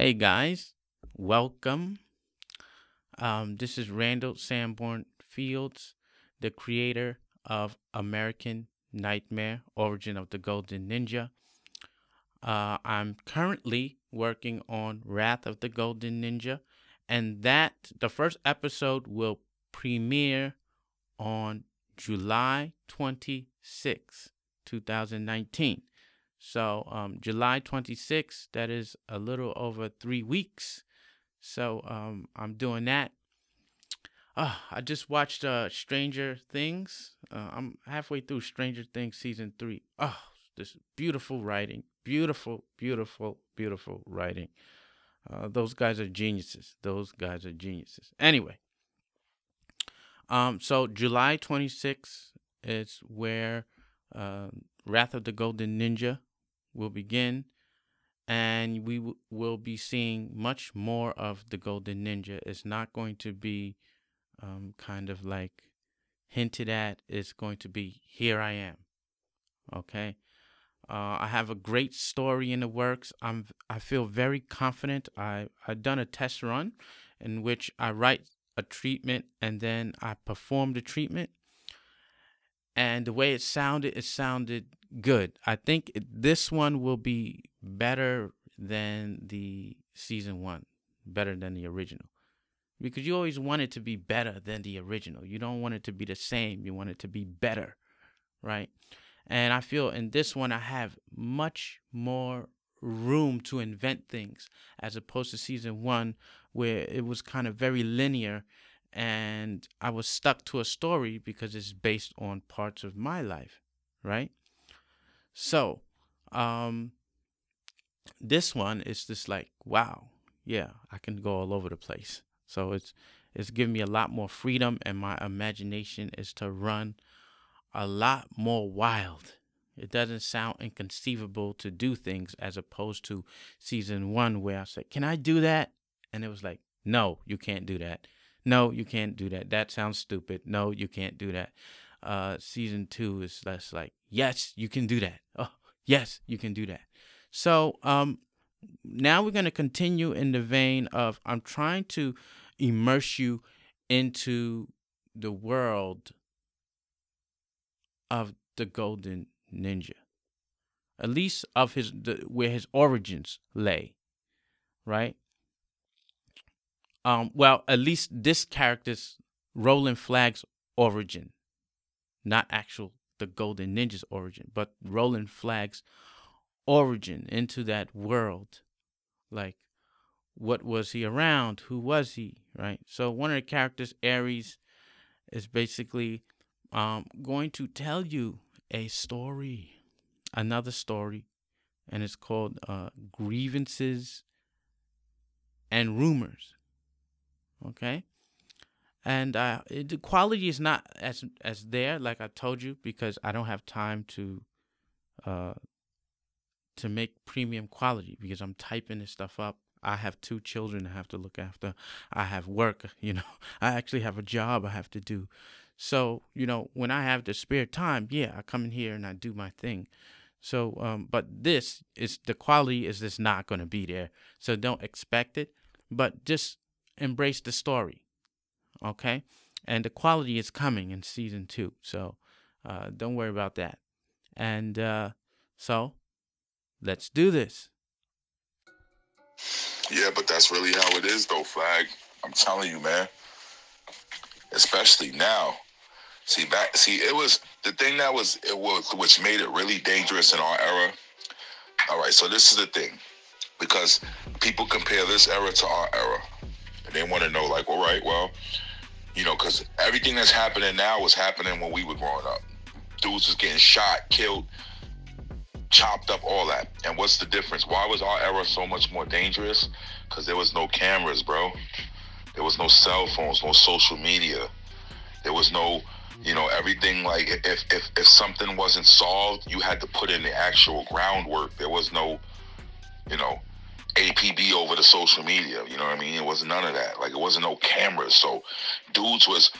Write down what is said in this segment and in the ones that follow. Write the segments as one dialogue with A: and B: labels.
A: Hey guys, welcome. Um, this is Randall Sanborn Fields, the creator of American Nightmare Origin of the Golden Ninja. Uh, I'm currently working on Wrath of the Golden Ninja, and that the first episode will premiere on July 26, 2019. So, um, July 26th, that is a little over three weeks. So, um, I'm doing that. Uh, I just watched uh, Stranger Things. Uh, I'm halfway through Stranger Things season three. Oh, this beautiful writing. Beautiful, beautiful, beautiful writing. Uh, those guys are geniuses. Those guys are geniuses. Anyway, um, so July 26th is where uh, Wrath of the Golden Ninja will begin, and we w- will be seeing much more of the Golden Ninja. It's not going to be um, kind of like hinted at. It's going to be here I am. Okay. Uh, I have a great story in the works. I'm I feel very confident. I I've done a test run in which I write a treatment and then I perform the treatment. And the way it sounded, it sounded good. I think this one will be better than the season one, better than the original. Because you always want it to be better than the original. You don't want it to be the same. You want it to be better, right? And I feel in this one, I have much more room to invent things as opposed to season one, where it was kind of very linear and I was stuck to a story because it's based on parts of my life, right? So, um, this one is just like, wow, yeah, I can go all over the place. So it's it's giving me a lot more freedom, and my imagination is to run a lot more wild. It doesn't sound inconceivable to do things as opposed to season one, where I said, Can I do that? And it was like, No, you can't do that. No, you can't do that. That sounds stupid. No, you can't do that. Uh, season two is less like, Yes, you can do that. Oh, yes, you can do that. So, um, now we're going to continue in the vein of I'm trying to immerse you into the world of the golden ninja at least of his the, where his origins lay right um well at least this character's Roland Flag's origin not actual the golden ninja's origin but Roland Flagg's origin into that world like what was he around who was he right so one of the characters aries is basically um, going to tell you a story, another story, and it's called uh, Grievances and Rumors. Okay? And uh, quality is not as as there, like I told you, because I don't have time to uh, to make premium quality because I'm typing this stuff up. I have two children I have to look after. I have work, you know. I actually have a job I have to do. So, you know, when I have the spare time, yeah, I come in here and I do my thing. So, um, but this is the quality is just not going to be there. So don't expect it, but just embrace the story. Okay. And the quality is coming in season two. So, uh, don't worry about that. And, uh, so let's do this.
B: Yeah, but that's really how it is, though, Flag. I'm telling you, man. Especially now. See back. See, it was the thing that was it was which made it really dangerous in our era. All right, so this is the thing, because people compare this era to our era, and they want to know, like, all right, well, you know, because everything that's happening now was happening when we were growing up. Dudes was getting shot, killed, chopped up, all that. And what's the difference? Why was our era so much more dangerous? Because there was no cameras, bro. There was no cell phones, no social media. There was no you know everything like if if if something wasn't solved you had to put in the actual groundwork there was no you know apb over the social media you know what i mean it was none of that like it wasn't no cameras so dudes was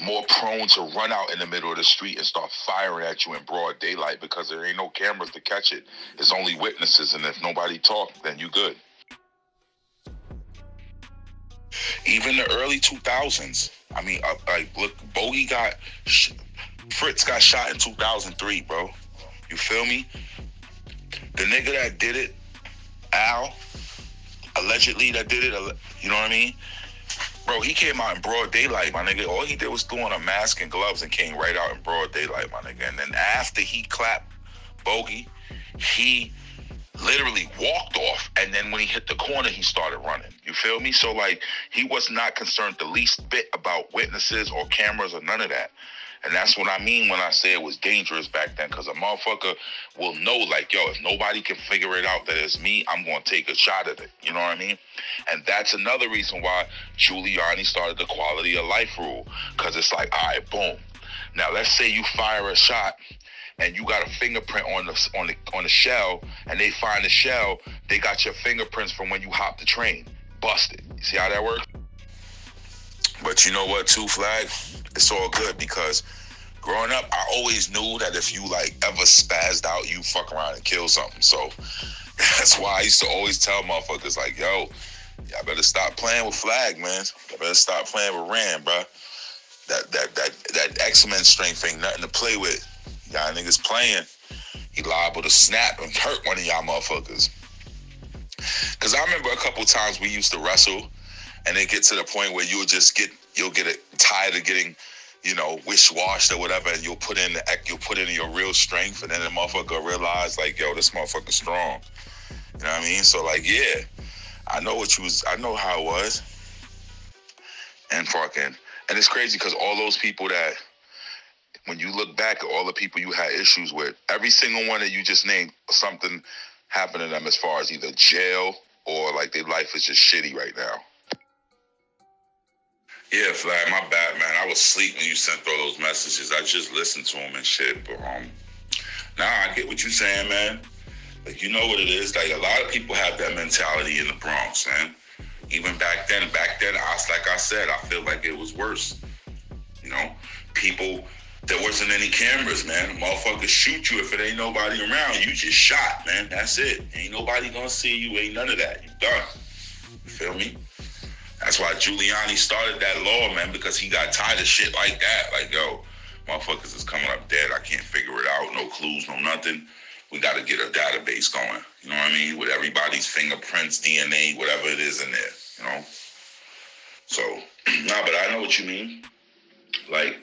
B: more prone to run out in the middle of the street and start firing at you in broad daylight because there ain't no cameras to catch it. There's only witnesses, and if nobody talk, then you good. even the early 2000s. I mean, uh, like look, Bogey got Fritz got shot in 2003, bro. You feel me? The nigga that did it, Al, allegedly that did it, you know what I mean? Bro, he came out in broad daylight, my nigga. All he did was throw on a mask and gloves and came right out in broad daylight, my nigga. And then after he clapped Bogey, he literally walked off and then when he hit the corner he started running you feel me so like he was not concerned the least bit about witnesses or cameras or none of that and that's what I mean when I say it was dangerous back then, because a motherfucker will know, like, yo, if nobody can figure it out that it's me, I'm going to take a shot at it. You know what I mean? And that's another reason why Giuliani started the quality of life rule, because it's like, all right, boom. Now, let's say you fire a shot and you got a fingerprint on the on the on the shell, and they find the shell, they got your fingerprints from when you hopped the train. Busted. You see how that works? But you know what, Two Flag? It's all good because growing up, I always knew that if you like ever spazzed out, you fuck around and kill something. So that's why I used to always tell motherfuckers like, yo, y'all better stop playing with Flag, man. Y'all better stop playing with Rand, bro. That that that that X Men strength ain't nothing to play with. Y'all niggas playing. He liable to snap and hurt one of y'all motherfuckers. Cause I remember a couple times we used to wrestle, and it gets to the point where you'll just get you'll get it tired of getting you know, wish washed or whatever, and you'll put in the you'll put in your real strength, and then the motherfucker realize like, yo, this motherfucker strong. You know what I mean? So like, yeah, I know what you was, I know how it was, and fucking, and it's crazy because all those people that, when you look back at all the people you had issues with, every single one that you just named, something happened to them as far as either jail or like their life is just shitty right now. Yeah, Flag, my bad, man. I was asleep when you sent all those messages. I just listened to them and shit. But um, nah, I get what you're saying, man. Like you know what it is. Like a lot of people have that mentality in the Bronx, man. Even back then, back then, I like I said, I feel like it was worse. You know, people there wasn't any cameras, man. Motherfuckers shoot you if it ain't nobody around. You just shot, man. That's it. Ain't nobody gonna see you. Ain't none of that. You done. You feel me? That's why Giuliani started that law, man, because he got tired of shit like that. Like, yo, motherfuckers is coming up dead. I can't figure it out. No clues, no nothing. We got to get a database going. You know what I mean? With everybody's fingerprints, DNA, whatever it is in there. You know. So, nah, but I know what you mean. Like,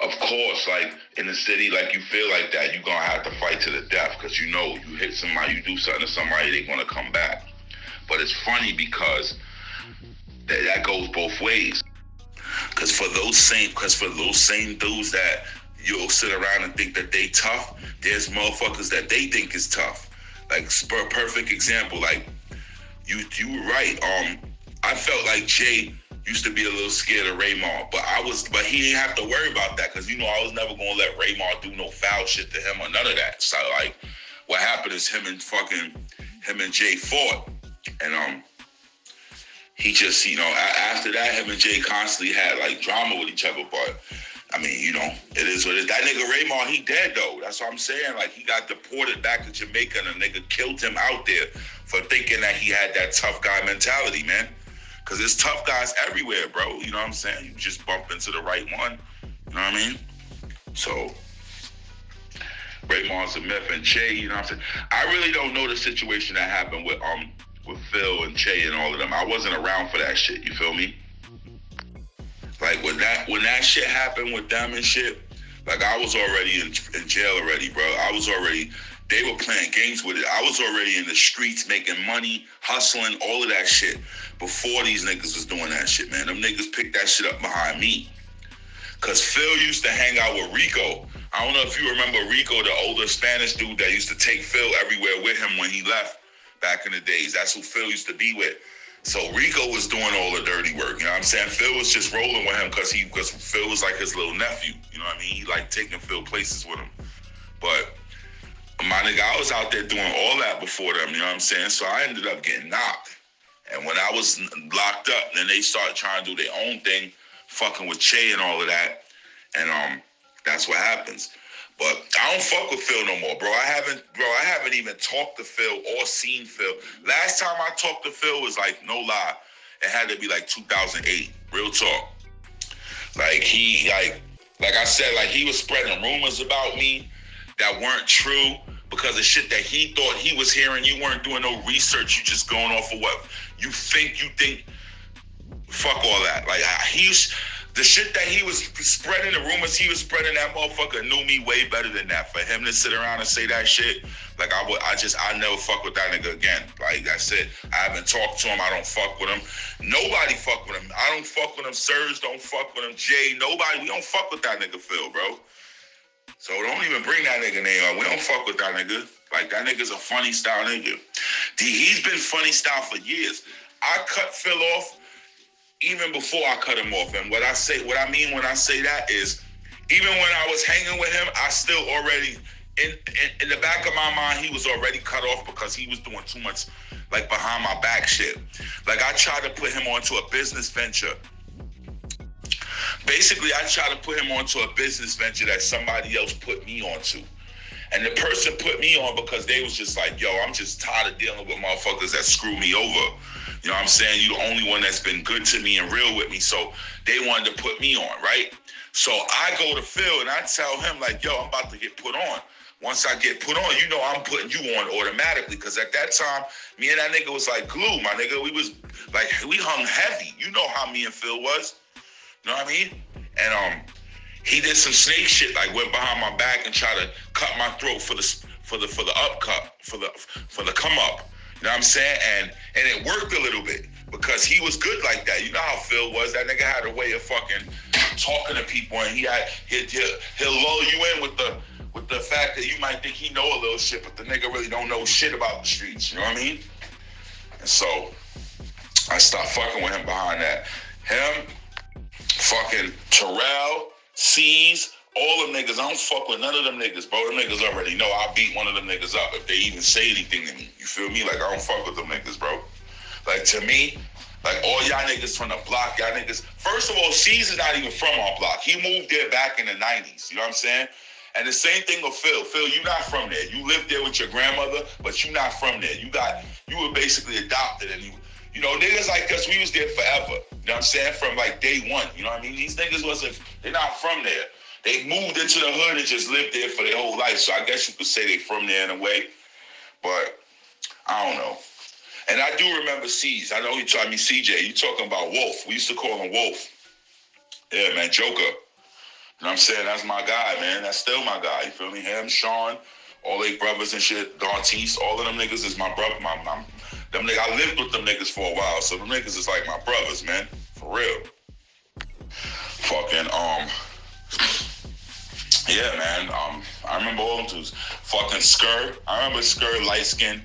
B: of course, like in the city, like you feel like that, you're gonna have to fight to the death because you know you hit somebody, you do something to somebody, they're gonna come back. But it's funny because that, that goes both ways. Cause for those same, cause for those same dudes that you'll sit around and think that they tough, there's motherfuckers that they think is tough. Like spur perfect example, like you you were right. Um, I felt like Jay used to be a little scared of Raymond, but I was, but he didn't have to worry about that because you know I was never gonna let Raymond do no foul shit to him or none of that. So like, what happened is him and fucking him and Jay fought, and um, he just, you know, after that, him and Jay constantly had like drama with each other. But I mean, you know, it is what it is. That nigga Raymond, he dead though. That's what I'm saying. Like he got deported back to Jamaica and a nigga killed him out there for thinking that he had that tough guy mentality, man. Cause there's tough guys everywhere, bro. You know what I'm saying? You just bump into the right one. You know what I mean? So Raymond's a myth and Jay, you know what I'm saying? I really don't know the situation that happened with um with Phil and Che and all of them. I wasn't around for that shit. You feel me? Like when that when that shit happened with them and shit, like I was already in, in jail already, bro. I was already. They were playing games with it. I was already in the streets making money, hustling, all of that shit before these niggas was doing that shit, man. Them niggas picked that shit up behind me. Cause Phil used to hang out with Rico. I don't know if you remember Rico, the older Spanish dude that used to take Phil everywhere with him when he left back in the days. That's who Phil used to be with. So Rico was doing all the dirty work. You know what I'm saying? Phil was just rolling with him because he because Phil was like his little nephew. You know what I mean? He like taking Phil places with him. But my nigga, I was out there doing all that before them. You know what I'm saying? So I ended up getting knocked. And when I was locked up, then they started trying to do their own thing, fucking with Che and all of that. And um, that's what happens. But I don't fuck with Phil no more, bro. I haven't, bro. I haven't even talked to Phil or seen Phil. Last time I talked to Phil was like no lie. it had to be like 2008. Real talk. Like he like like I said, like he was spreading rumors about me that weren't true because of shit that he thought he was hearing. You weren't doing no research. You just going off of what you think you think. Fuck all that. Like he's the shit that he was spreading, the rumors he was spreading, that motherfucker knew me way better than that. For him to sit around and say that shit, like I would, I just, I never fuck with that nigga again. Like I said, I haven't talked to him. I don't fuck with him. Nobody fuck with him. I don't fuck with him. Sirs don't fuck with him. Jay, nobody. We don't fuck with that nigga Phil, bro. So don't even bring that nigga name up. We don't fuck with that nigga. Like that nigga's a funny style nigga. He's been funny style for years. I cut Phil off even before I cut him off. And what I say, what I mean when I say that is, even when I was hanging with him, I still already in, in, in the back of my mind, he was already cut off because he was doing too much like behind my back shit. Like I tried to put him onto a business venture. Basically, I tried to put him onto a business venture that somebody else put me onto. And the person put me on because they was just like, yo, I'm just tired of dealing with motherfuckers that screw me over. You know what I'm saying? You the only one that's been good to me and real with me. So they wanted to put me on, right? So I go to Phil and I tell him, like, yo, I'm about to get put on. Once I get put on, you know I'm putting you on automatically. Cause at that time, me and that nigga was like glue, my nigga. We was like we hung heavy. You know how me and Phil was. You know what I mean? And um, he did some snake shit, like went behind my back and tried to cut my throat for the for the for the up cut for the for the come up. You know what I'm saying? And and it worked a little bit because he was good like that. You know how Phil was. That nigga had a way of fucking talking to people, and he had he'll, he'll, lull you in with the with the fact that you might think he know a little shit, but the nigga really don't know shit about the streets. You know what I mean? And so I stopped fucking with him behind that. Him, fucking Terrell, C's, all them niggas, I don't fuck with none of them niggas, bro. Them niggas already know I'll beat one of them niggas up if they even say anything to me. You feel me? Like I don't fuck with them niggas, bro. Like to me, like all y'all niggas from the block, y'all niggas. First of all, C's is not even from our block. He moved there back in the 90s. You know what I'm saying? And the same thing with Phil. Phil, you not from there. You lived there with your grandmother, but you not from there. You got you were basically adopted and you you know, niggas like us, we was there forever. You know what I'm saying? From like day one. You know what I mean? These niggas wasn't they're not from there. They moved into the hood and just lived there for their whole life. So I guess you could say they from there in a way. But I don't know. And I do remember C's. I know you told me CJ. You talking about Wolf. We used to call him Wolf. Yeah, man, Joker. You know what I'm saying? That's my guy, man. That's still my guy. You feel me? Him, Sean, all they brothers and shit, Dantes, all of them niggas is my brother. My, my them niggas, I lived with them niggas for a while, so them niggas is like my brothers, man. For real. Fucking um yeah, man. Um, I remember all them dudes. Fucking Skur. I remember Skur, light skin,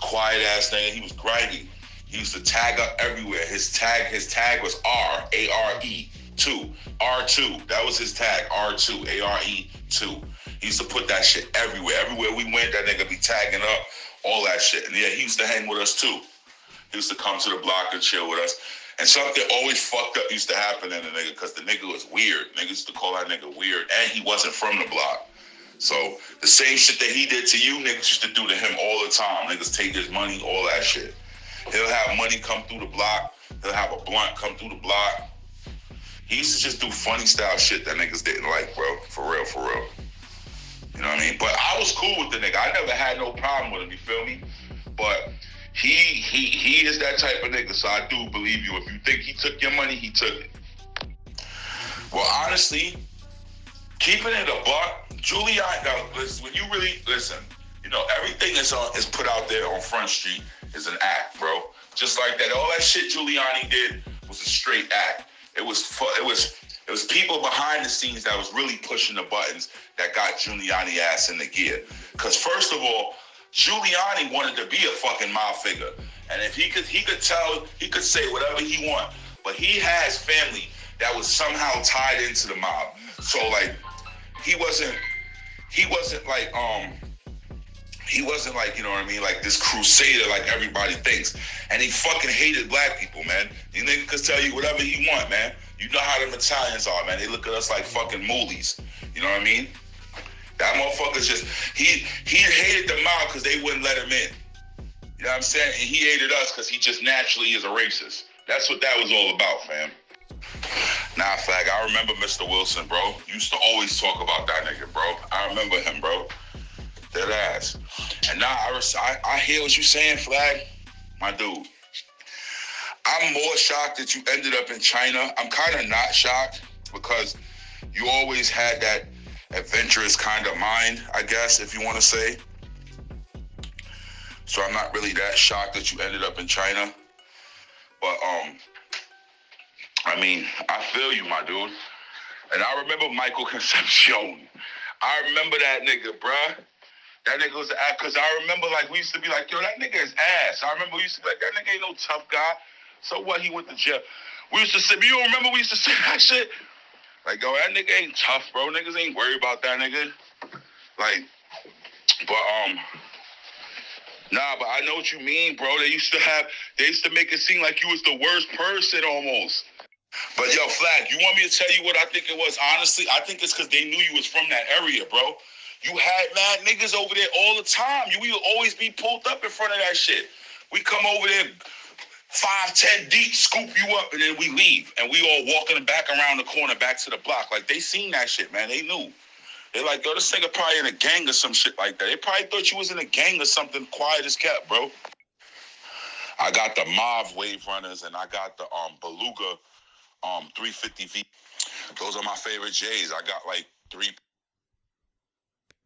B: quiet ass nigga. He was grimy. He used to tag up everywhere. His tag, his tag was R A R E two R two. That was his tag R two A R E two. He used to put that shit everywhere. Everywhere we went, that nigga be tagging up all that shit. And yeah, he used to hang with us too. He used to come to the block and chill with us. And something always fucked up used to happen in the nigga because the nigga was weird. Niggas used to call that nigga weird, and he wasn't from the block. So the same shit that he did to you, niggas used to do to him all the time. Niggas take his money, all that shit. He'll have money come through the block. He'll have a blunt come through the block. He used to just do funny style shit that niggas didn't like, bro. For real, for real. You know what I mean? But I was cool with the nigga. I never had no problem with him. You feel me? But he he he is that type of nigga. So I do believe you. If you think he took your money, he took it. Well, honestly, keeping it a buck, Giuliani. Now, listen, when you really listen, you know everything is on is put out there on Front Street is an act, bro. Just like that, all that shit Giuliani did was a straight act. It was it was it was people behind the scenes that was really pushing the buttons that got Giuliani ass in the gear. Because first of all, Giuliani wanted to be a fucking mob figure, and if he could, he could tell, he could say whatever he want. But he has family that was somehow tied into the mob. So like, he wasn't, he wasn't like, um, he wasn't like, you know what I mean, like this crusader like everybody thinks. And he fucking hated black people, man. These niggas could tell you whatever he want, man. You know how them Italians are, man. They look at us like fucking moolies. You know what I mean? That motherfucker's just he he hated the mob because they wouldn't let him in. You know what I'm saying? And he hated us because he just naturally is a racist. That's what that was all about, fam. Nah, flag. I remember Mr. Wilson, bro. Used to always talk about that nigga, bro. I remember him, bro. That ass. And now I, res- I, I hear what you saying, flag. My dude. I'm more shocked that you ended up in China. I'm kind of not shocked because you always had that adventurous kind of mind, I guess, if you want to say. So I'm not really that shocked that you ended up in China. But um, I mean, I feel you, my dude. And I remember Michael Concepcion. I remember that nigga, bruh. That nigga was ass. Cause I remember like we used to be like, yo, that nigga is ass. I remember we used to be like, that nigga ain't no tough guy. So what? He went to jail. We used to say, you don't remember we used to say that shit? Like, yo, that nigga ain't tough, bro. Niggas ain't worried about that nigga. Like, but um, nah, but I know what you mean, bro. They used to have, they used to make it seem like you was the worst person almost. But yo, Flag, you want me to tell you what I think it was? Honestly, I think it's because they knew you was from that area, bro. You had mad niggas over there all the time. You would always be pulled up in front of that shit. We come over there five, ten deep, scoop you up, and then we leave. And we all walking back around the corner back to the block. Like they seen that shit, man. They knew. They're like, yo, this nigga probably in a gang or some shit like that. They probably thought you was in a gang or something quiet as kept, bro. I got the Mauve Wave Runners and I got the um Beluga um 350V. Those are my favorite J's. I got like three